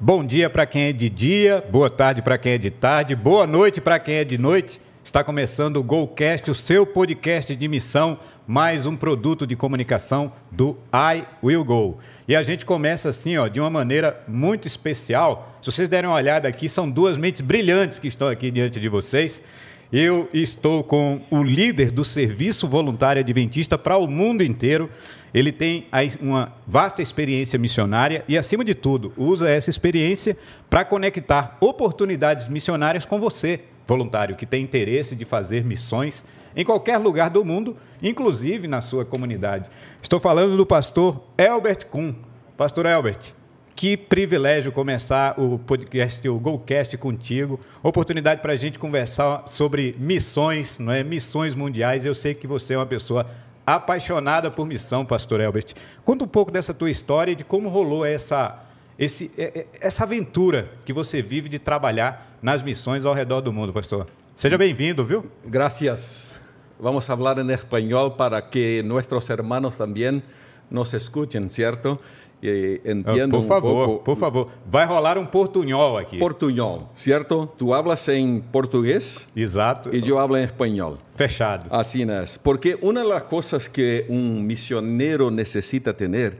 Bom dia para quem é de dia, boa tarde para quem é de tarde, boa noite para quem é de noite. Está começando o Golcast, o seu podcast de missão, mais um produto de comunicação do I Will Go. E a gente começa assim, ó, de uma maneira muito especial. Se vocês derem uma olhada aqui, são duas mentes brilhantes que estão aqui diante de vocês. Eu estou com o líder do Serviço Voluntário Adventista para o mundo inteiro. Ele tem uma vasta experiência missionária e, acima de tudo, usa essa experiência para conectar oportunidades missionárias com você, voluntário, que tem interesse de fazer missões em qualquer lugar do mundo, inclusive na sua comunidade. Estou falando do pastor Elbert Kuhn. Pastor Elbert, que privilégio começar o podcast, o GoCast contigo. Oportunidade para a gente conversar sobre missões, não é? Missões mundiais. Eu sei que você é uma pessoa apaixonada por missão, Pastor Elbert. Conta um pouco dessa tua história e de como rolou essa, esse, é, é, essa aventura que você vive de trabalhar nas missões ao redor do mundo, Pastor. Seja bem-vindo, viu? Gracias. Vamos falar em espanhol para que nossos hermanos também nos escuchen, ¿cierto? Entiendo por favor, um pouco. Por favor, vai rolar um portunhol aqui. Portunhol, certo? Tu hablas em português? Exato. E eu hablo em espanhol. Fechado. Assim é. Porque uma das coisas que um missioneiro necessita ter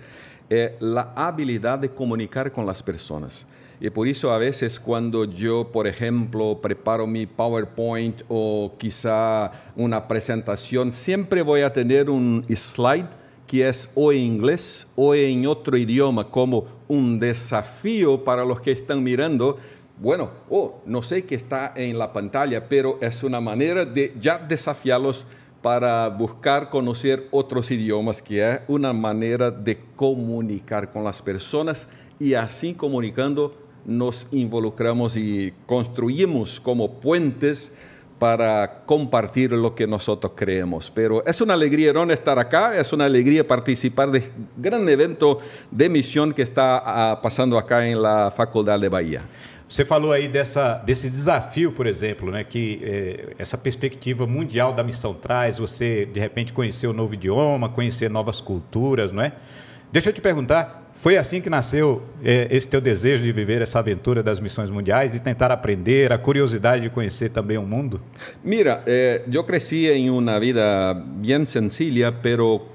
é a habilidade de comunicar com as pessoas. E por isso, a vezes, quando eu, por exemplo, preparo mi PowerPoint ou quizá uma apresentação, sempre vou ter um slide que es o en inglés o en otro idioma como un desafío para los que están mirando. Bueno, oh, no sé qué está en la pantalla, pero es una manera de ya desafiarlos para buscar conocer otros idiomas, que es una manera de comunicar con las personas y así comunicando nos involucramos y construimos como puentes para compartir lo que nosotros creemos. Pero es una alegría enorme estar acá, es una alegría participar de gran evento de misión que está ah, pasando acá en la Faculdade de Bahia. Você falou aí dessa, desse desafio, por exemplo, né, que é, essa perspectiva mundial da missão traz, você de repente conhecer o um novo idioma, conhecer novas culturas, não é? Deixa eu te perguntar, foi assim que nasceu é, esse teu desejo de viver essa aventura das missões mundiais, de tentar aprender, a curiosidade de conhecer também o mundo? Mira, eh, eu cresci em uma vida bem sencilla, pero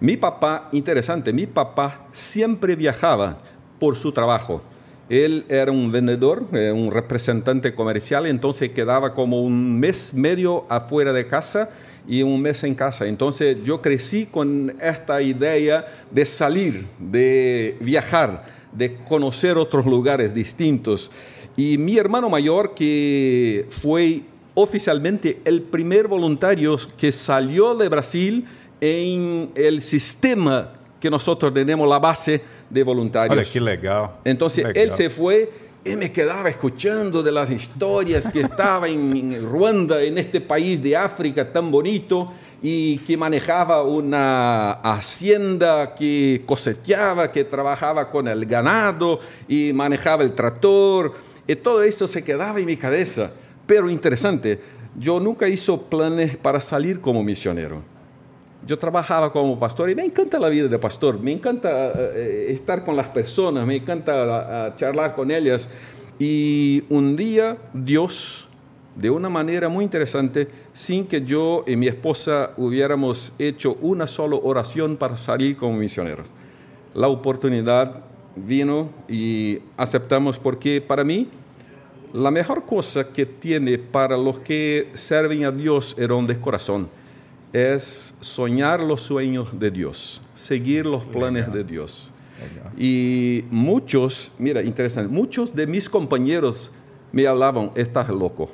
mi papá, interessante, mi papá sempre viajava por su trabajo. Él era un vendedor, eh, representante comercial, entonces quedaba como un mes medio afuera de casa y un mes en casa. Entonces yo crecí con esta idea de salir, de viajar, de conocer otros lugares distintos. Y mi hermano mayor, que fue oficialmente el primer voluntario que salió de Brasil en el sistema que nosotros tenemos, la base de voluntarios. Olha que legal. Entonces legal. él se fue me quedaba escuchando de las historias que estaba en, Ruanda, en este país de África tan bonito, y que manejaba una hacienda, que cosechaba, que trabajaba con el ganado y manejaba el tractor. Y todo eso se quedaba en mi cabeza. Pero interesante, yo nunca hizo planes para salir como misionero. Yo trabajaba como pastor y me encanta la vida de pastor, me encanta uh, estar con las personas, me encanta charlar con ellas. Y un día Dios, de una manera muy interesante, sin que yo y mi esposa hubiéramos hecho una sola oración para salir como misioneros, la oportunidad vino y aceptamos porque para mí la mejor cosa que tiene para los que sirven a Dios es un de corazón es soñar los sueños de Dios, seguir los planes Legal. de Dios. Legal. Y muchos, mira, interesante, muchos de mis compañeros me hablaban, estás loco.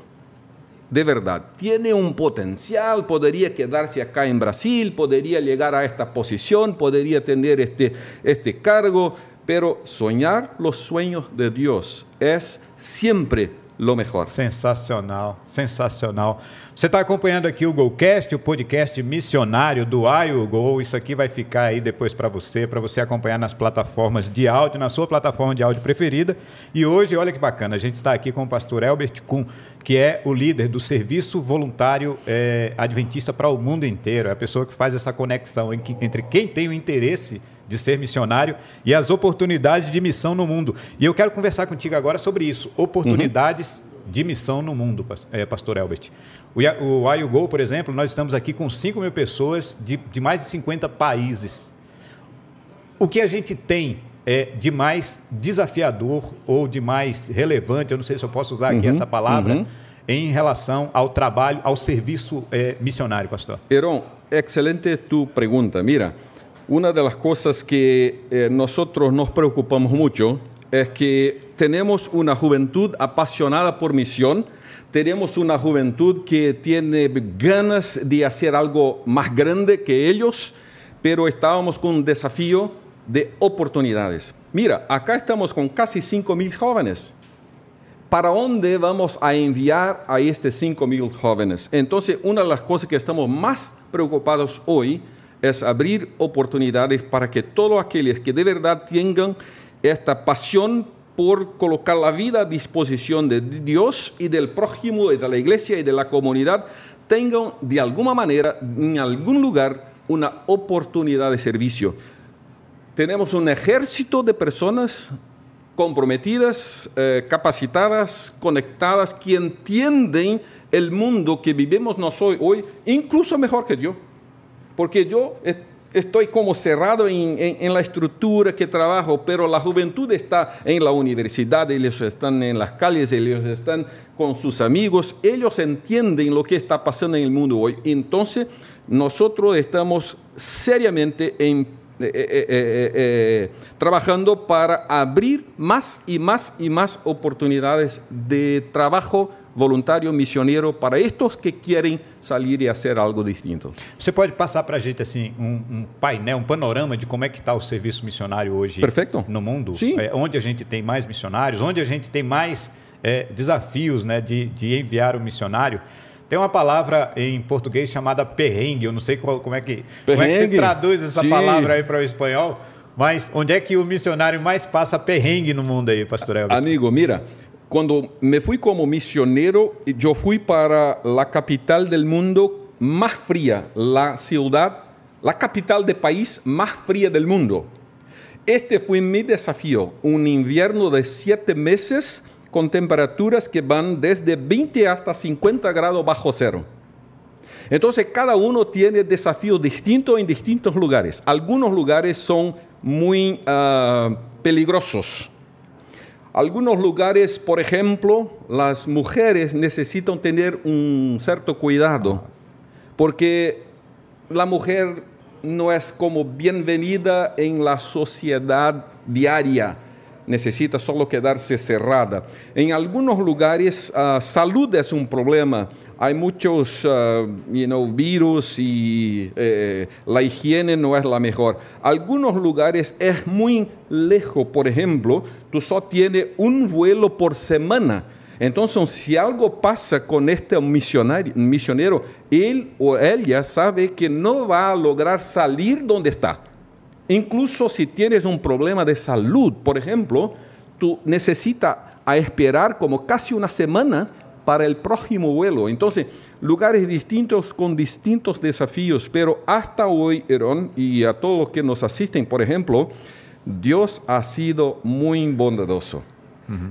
De verdad, tiene un potencial, podría quedarse acá en Brasil, podría llegar a esta posición, podría tener este, este cargo, pero soñar los sueños de Dios es siempre lo mejor. Sensacional, sensacional. Você está acompanhando aqui o GoCast, o podcast missionário do Go. Isso aqui vai ficar aí depois para você, para você acompanhar nas plataformas de áudio, na sua plataforma de áudio preferida. E hoje, olha que bacana, a gente está aqui com o pastor Elbert Kuhn, que é o líder do Serviço Voluntário é, Adventista para o mundo inteiro. É a pessoa que faz essa conexão entre quem tem o interesse de ser missionário e as oportunidades de missão no mundo. E eu quero conversar contigo agora sobre isso, oportunidades uhum. de missão no mundo, é, Pastor Elbert. O, o Go, por exemplo, nós estamos aqui com 5 mil pessoas de, de mais de 50 países. O que a gente tem é, de mais desafiador ou de mais relevante, eu não sei se eu posso usar aqui uhum, essa palavra, uhum. em relação ao trabalho, ao serviço é, missionário, pastor? Heron, excelente tu pergunta. Mira, uma das coisas que eh, nós nos preocupamos muito é que temos uma juventude apaixonada por missão, temos uma juventude que tem ganas de fazer algo mais grande que eles, pero estávamos com um desafio de oportunidades. Mira, acá estamos con casi 5 mil jóvenes. ¿Para dónde vamos a enviar a estos 5 mil jóvenes? Entonces, una de las cosas que estamos más preocupados hoy es abrir oportunidades para que todos aquellos que de verdad tengan esta pasión por colocar la vida a disposición de Dios y del prójimo y de la iglesia y de la comunidad, tengan de alguna manera, en algún lugar, una oportunidad de servicio tenemos un ejército de personas comprometidas, eh, capacitadas, conectadas, que entienden el mundo que vivimos nosotros hoy, incluso mejor que yo. Porque yo estoy como cerrado en, la estructura que trabajo, pero la juventud está en la universidad, ellos están en las calles, ellos están con sus amigos, ellos entienden lo que está pasando en el mundo hoy. Entonces, nosotros estamos seriamente en eh, eh, eh, trabajando para abrir más y más y más oportunidades de trabajo voluntário missionário para estes que querem sair e fazer algo distinto. Você pode passar para a gente assim um, um, painel, um panorama de como é que está o serviço missionário hoje Perfeito. no mundo? Sim. É, onde a gente tem mais missionários, onde a gente tem mais é, desafios né, de, de enviar o missionário. Tem uma palavra em português chamada perrengue, eu não sei qual, como, é que, como é que se traduz essa Sim. palavra aí para o espanhol, mas onde é que o missionário mais passa perrengue no mundo aí, pastor Elvis? Amigo, mira, quando me fui como misionero, eu fui para a capital do mundo mais fria, a cidade, a capital do país mais fria do mundo. Este foi meu desafio, um inverno de sete meses con temperaturas que van desde 20 hasta 50 grados bajo cero. Entonces, cada uno tiene desafíos distintos en distintos lugares. Algunos lugares son muy uh, peligrosos. Algunos lugares, por ejemplo, las mujeres necesitan tener un cierto cuidado, porque la mujer no es como bienvenida en la sociedad diaria necesita solo quedarse cerrada. En algunos lugares, uh, salud es un problema. Hay muchos uh, you know, virus y eh, la higiene no es la mejor. Algunos lugares es muy lejos. Por ejemplo, tú solo tienes un vuelo por semana. Entonces, si algo pasa con este misionario, misionero, él o ella sabe que no va a lograr salir donde está. Incluso si tienes un problema de salud, por ejemplo, tú necesitas esperar como casi una semana para el próximo vuelo. Entonces, lugares distintos con distintos desafíos, pero hasta hoy, Herón, y a todos los que nos asisten, por ejemplo, Dios ha sido muy bondadoso.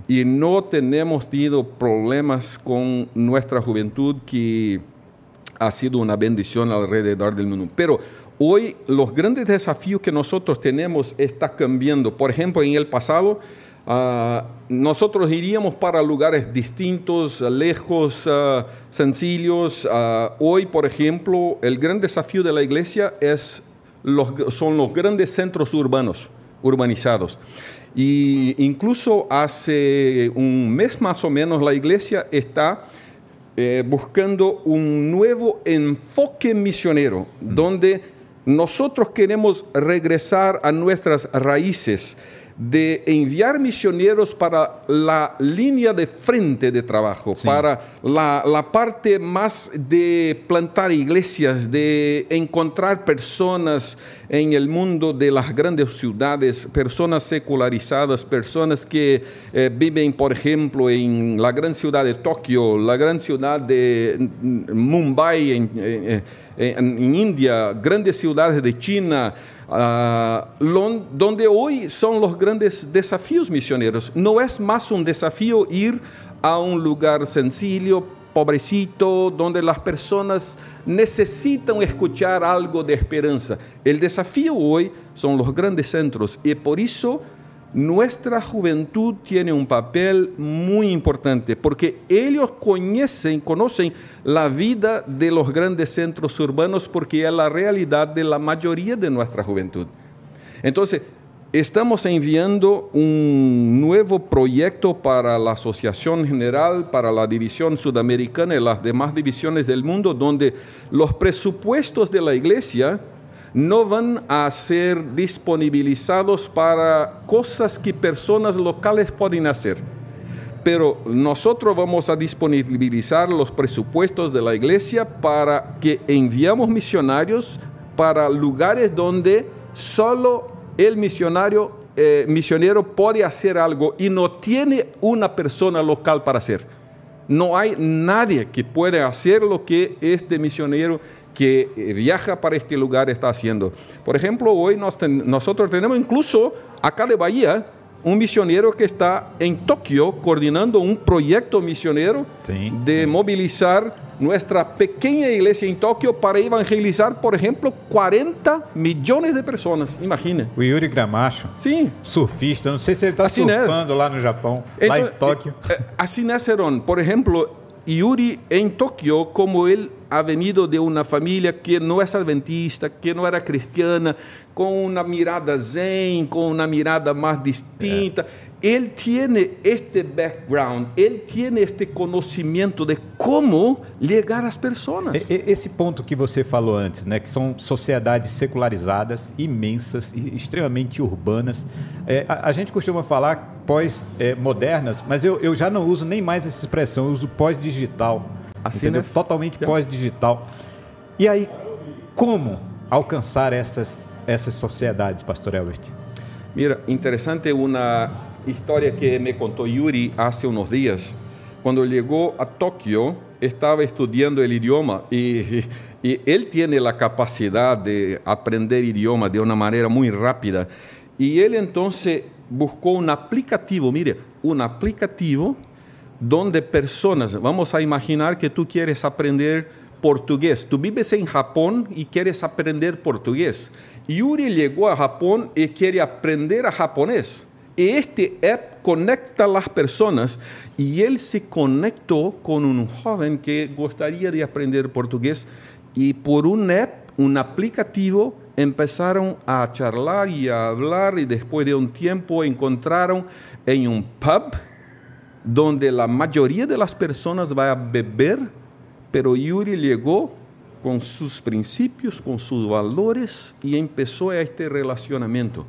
Y no tenemos tenido problemas con nuestra juventud que ha sido una bendición alrededor del mundo. Pero Hoy los grandes desafíos que nosotros tenemos están cambiando. Por ejemplo, en el pasado ah, nosotros iríamos para lugares distintos, lejos, uh, sencillos. Ah, hoy, por ejemplo, el gran desafío de la iglesia es los, son los grandes centros urbanos, urbanizados. Y incluso hace un mes más o menos la iglesia está eh, buscando un nuevo enfoque misionero, mm. donde nosotros queremos regresar a nuestras raíces de enviar misioneros para la línea de frente de trabajo, para la, parte más de plantar iglesias, de encontrar personas en el mundo de las grandes ciudades, personas secularizadas, personas que eh, viven, por ejemplo, en la gran ciudad de Tokio, la gran ciudad de Mumbai, en, en India, grandes ciudades de China, ah, donde hoy son los grandes desafíos misioneros. No es más un desafío ir a un lugar sencillo, pobrecito, donde las personas necesitan escuchar algo de esperanza. El desafío hoy son los grandes centros y por eso nuestra juventud tiene un papel muy importante porque ellos conocen, conocen la vida de los grandes centros urbanos porque es la realidad de la mayoría de nuestra juventud. Entonces, estamos enviando un nuevo proyecto para la Asociación General, para la División Sudamericana y las demás divisiones del mundo, donde los presupuestos de la iglesia no van a ser disponibilizados para cosas que personas locales pueden hacer. Pero nosotros vamos a disponibilizar los presupuestos de la iglesia para que enviamos misionarios para lugares donde solo el misionario, eh, misionero puede hacer algo y no tiene una persona local para hacer. No hay nadie que pueda hacer lo que este misionero que eh, viaja para este lugar está haciendo. Por ejemplo, hoy nos ten- nosotros tenemos incluso acá de Bahía un misionero que está en Tokio coordinando un proyecto misionero Sí, de movilizar nuestra pequeña iglesia en Tokio para evangelizar, por ejemplo, 40 millones de personas. Imagina. O Yuri Gramacho, Sim. surfista, não sei se ele está Assim, surfando lá no Japão, lá em eh, eh, Así nacieron, por ejemplo, Yuri en Tokio, como él ha venido de una familia que no es adventista, que no era cristiana, con una mirada zen, con una mirada más distinta. Él tiene este background, él tiene este conocimiento de cómo llegar a las personas. E- e- Esse ponto que você falou antes, né, que são sociedades secularizadas, imensas e extremamente urbanas. É, a, a gente costuma falar pós-modernas, mas eu, eu já não uso nem mais essa expressão, eu uso pós-digital. Assim, entendeu? né? Totalmente É. pós-digital. E aí, como alcançar essas, essas sociedades, Pastor Elbert? Mira, interesante una historia que me contó Yuri hace unos días. Cuando llegó a Tokio, estaba estudiando el idioma y, y él tiene la capacidad de aprender idioma de una manera muy rápida. Y él entonces buscó un aplicativo, mire, un aplicativo donde personas, vamos a imaginar que tú quieres aprender portugués, tú vives en Japón y quieres aprender portugués. Yuri llegó a Japón y quiere aprender a japonés. Y este app conecta a las personas y él se conectó con un joven que gustaría de aprender portugués y por un app, un aplicativo, empezaron a charlar y a hablar y después de un tiempo encontraron en un pub donde la mayoría de las personas va a beber, pero Yuri llegó con sus principios, con sus valores y empezó este relacionamiento.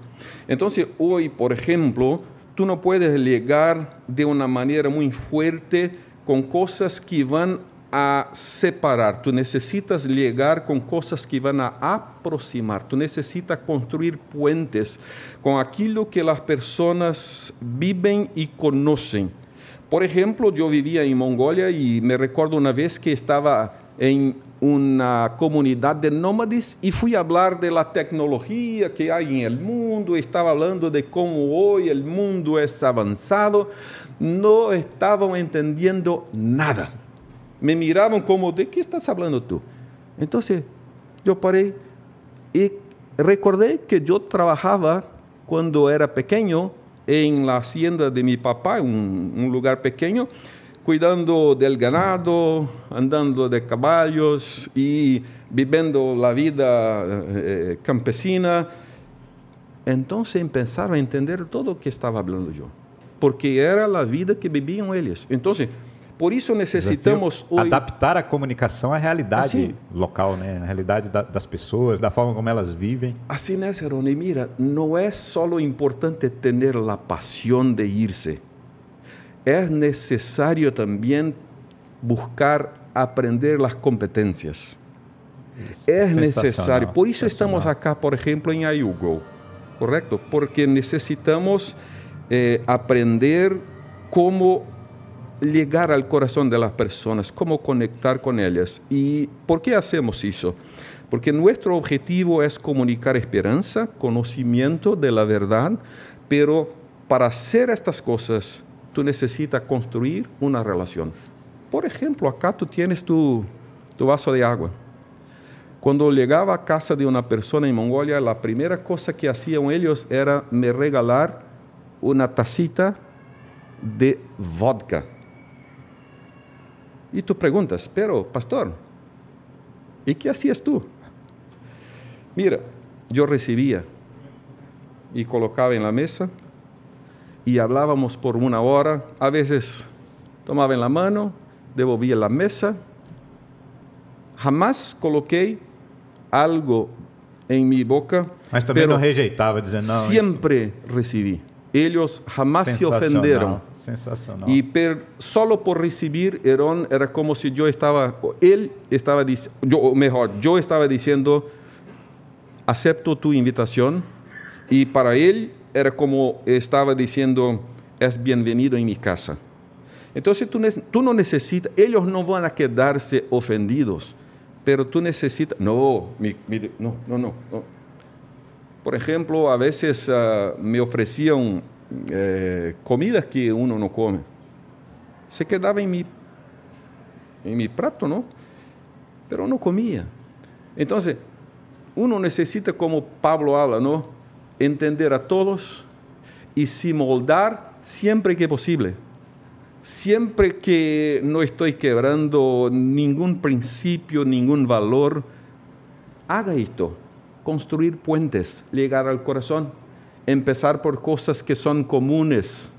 Entonces, hoy, por ejemplo, tú no puedes llegar de una manera muy fuerte con cosas que van a separar, tú necesitas llegar con cosas que van a aproximar, tú necesitas construir puentes con aquello que las personas viven y conocen. Por ejemplo, yo vivía en Mongolia y me recuerdo una vez que estaba en una comunidad de nómades y fui a hablar de la tecnología que hay en el mundo, estaba hablando de cómo hoy el mundo es avanzado, no estaban entendiendo nada. Me miraban como, ¿de qué estás hablando tú? Entonces, yo paré y recordé que yo trabajaba cuando era pequeño en la hacienda de mi papá, un, lugar pequeño, cuidando del ganado, andando de caballos y viviendo la vida eh, campesina. Entonces empezaron a entender todo lo que estaba hablando yo, porque era la vida que vivían ellos. Entonces, por isso necessitamos Desafio hoje adaptar a comunicação à realidade Assim. local, né? A realidade da- das pessoas, da forma como elas vivem. Así es, Ronnie. Mira, no es solo importante tener la pasión de irse. Es necesario también buscar aprender las competencias. Es necesario. Por eso estamos sensacional. acá, por ejemplo, en Ayugo, ¿correcto? Porque necesitamos eh, aprender cómo llegar al corazón de las personas, cómo conectar con ellas. ¿Y por qué hacemos eso? Porque nuestro objetivo es comunicar esperanza, conocimiento de la verdad, pero para hacer estas cosas tú necesitas construir una relación. Por ejemplo, acá tú tienes tu, tu vaso de agua. Cuando llegaba a casa de una persona en Mongolia, la primera cosa que hacían ellos era me regalar una tacita de vodka. Y tú preguntas, pero pastor, ¿y qué hacías tú? Mira, yo recibía y colocaba en la mesa y hablábamos por una hora, a veces tomaba en la mano, devolvía la mesa. Jamás coloquei algo em minha boca. Mas também não rejeitava, dizendo não. Sempre isso... recebi. Eles jamais se ofenderam. Sensacional. Per, solo por receber Heron era como se eu estava, ele estava dizendo, melhor, eu estava dizendo, acepto tu invitação. E para ele era como estava dizendo, és bem-vindo em minha casa. Então, tu, tu não necessitas, eles não vão quedar-se ofendidos, pero tu necessitas, não, não, não, não. Por exemplo, a vezes uh, me ofereciam eh, comidas que uno não come. Se quedava em mi, em mi prato, não? Pero não comia. Então, uno necessita, como Pablo habla, não? entender a todos y se moldar siempre que posible. Siempre que no estoy quebrando ningún principio, ningún valor, haga esto. Construir puentes, llegar al corazón, empezar por cosas que son comunes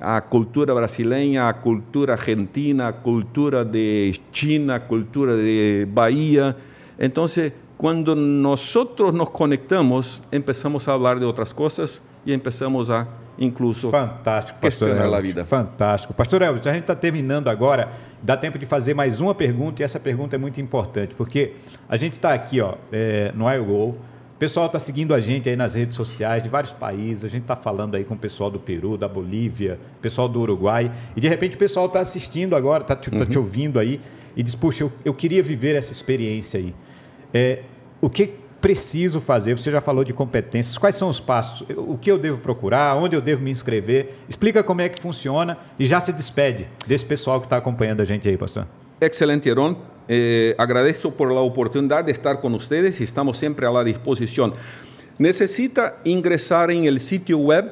a cultura brasileña, a cultura argentina, a cultura de China, cultura de Bahía. Entonces, cuando nosotros nos conectamos, empezamos a hablar de outras coisas e empezamos a incluso Fantástico, pastor questionar a vida. Fantástico. Pastor Elvis, a gente está terminando agora, dá tempo de fazer mais uma pergunta e essa pergunta é muito importante, porque a gente está aqui ó, é, no iGo, o pessoal está seguindo a gente aí nas redes sociais de vários países, a gente está falando aí com o pessoal do Peru, da Bolívia, pessoal do Uruguai, e de repente o pessoal está assistindo agora, está te, tá uhum. te ouvindo aí e diz, puxa, eu, eu queria viver essa experiência aí. É, o que preciso fazer? Você já falou de competências. Quais são os passos? O que eu devo procurar? Onde eu devo me inscrever? Explica como é que funciona e já se despede desse pessoal que está acompanhando a gente aí, pastor. Excelente, Heron. Eh, agradeço por a oportunidade de estar com vocês estamos sempre à disposição. Necessita ingressar em el sítio web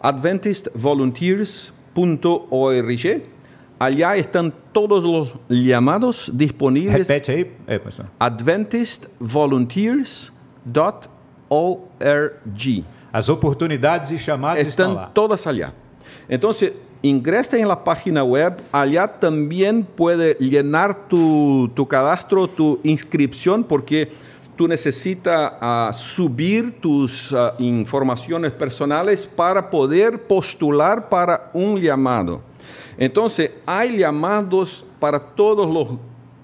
adventistvolunteers.org Allá están todos los llamados disponibles. Repete ahí, eh, AdventistVolunteers.org. As oportunidades e chamadas están estão lá. todas allá. Entonces, ingresa en la página web. Allá también puede llenar tu, tu cadastro, tu inscripción, porque tú necesitas uh, subir tus uh, informaciones personales para poder postular para un llamado. Entonces, hay llamados para todas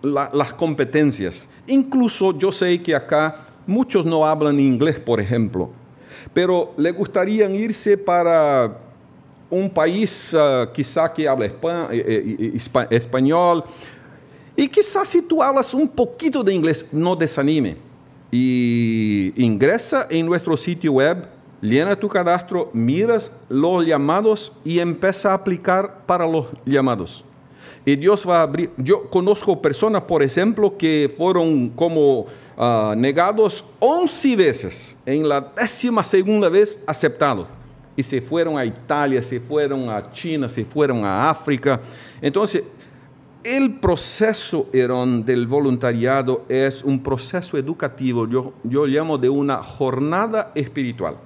la, las competencias. Incluso yo sé que acá muchos no hablan inglés, por ejemplo, pero le gustaría irse para un país uh, quizá que habla eh, eh, español. Y quizás si tú hablas un poquito de inglés, no desanime. Y ingresa en nuestro sitio web llena tu cadastro, miras los llamados y empieza a aplicar para los llamados. Y Dios va a abrir. Yo conozco personas, por ejemplo, que fueron como uh, negados 11 veces, en la décima segunda vez aceptados. Y se fueron a Italia, se fueron a China, se fueron a África. Entonces, el proceso, Aaron, del voluntariado es un proceso educativo, yo, yo llamo de una jornada espiritual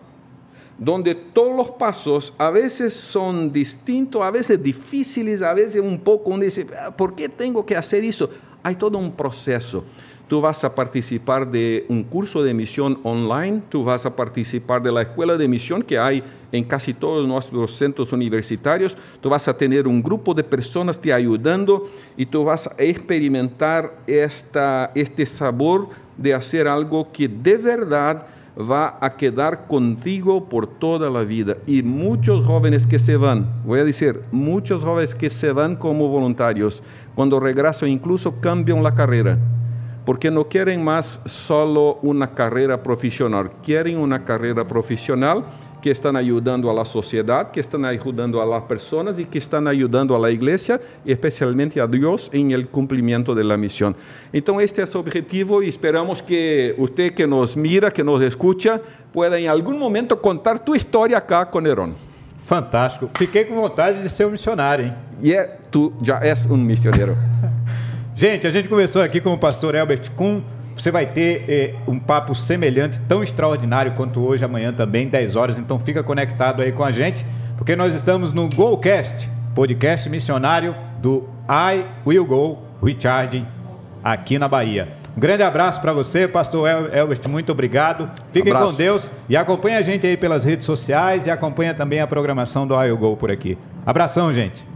donde todos los pasos a veces son distintos, a veces difíciles, a veces un poco uno dice, ah, ¿por qué tengo que hacer eso? Hay todo un proceso. Tú vas a participar de un curso de misión online, tú vas a participar de la escuela de misión que hay en casi todos nuestros centros universitarios, tú vas a tener un grupo de personas te ayudando y tú vas a experimentar esta, este sabor de hacer algo que de verdad va a quedar contigo por toda la vida. Y muchos jóvenes que se van, voy a decir, muchos jóvenes que se van como voluntarios, cuando regresan incluso cambian la carrera, porque no quieren más solo una carrera profesional, quieren una carrera profesional que estão ajudando a sociedade, que estão ajudando a pessoas e que estão ajudando a igreja, especialmente a Deus, em el cumprimento da missão. Então, este é o objetivo e esperamos que você que nos mira, que nos escuta, pueda em algum momento contar tua história acá com Heron. Fantástico. Fiquei com vontade de ser um missionário, hein? E yeah, tu já és um missionário. gente, a gente conversou aqui com o pastor Albert Kuhn, você vai ter eh, um papo semelhante, tão extraordinário quanto hoje, amanhã também, 10 horas. Então fica conectado aí com a gente, porque nós estamos no GoCast, podcast missionário do I Will Go Recharging aqui na Bahia. Um grande abraço para você, pastor Elbert, muito obrigado. Fiquem abraço. com Deus e acompanhe a gente aí pelas redes sociais e acompanha também a programação do I Will Go por aqui. Abração, gente.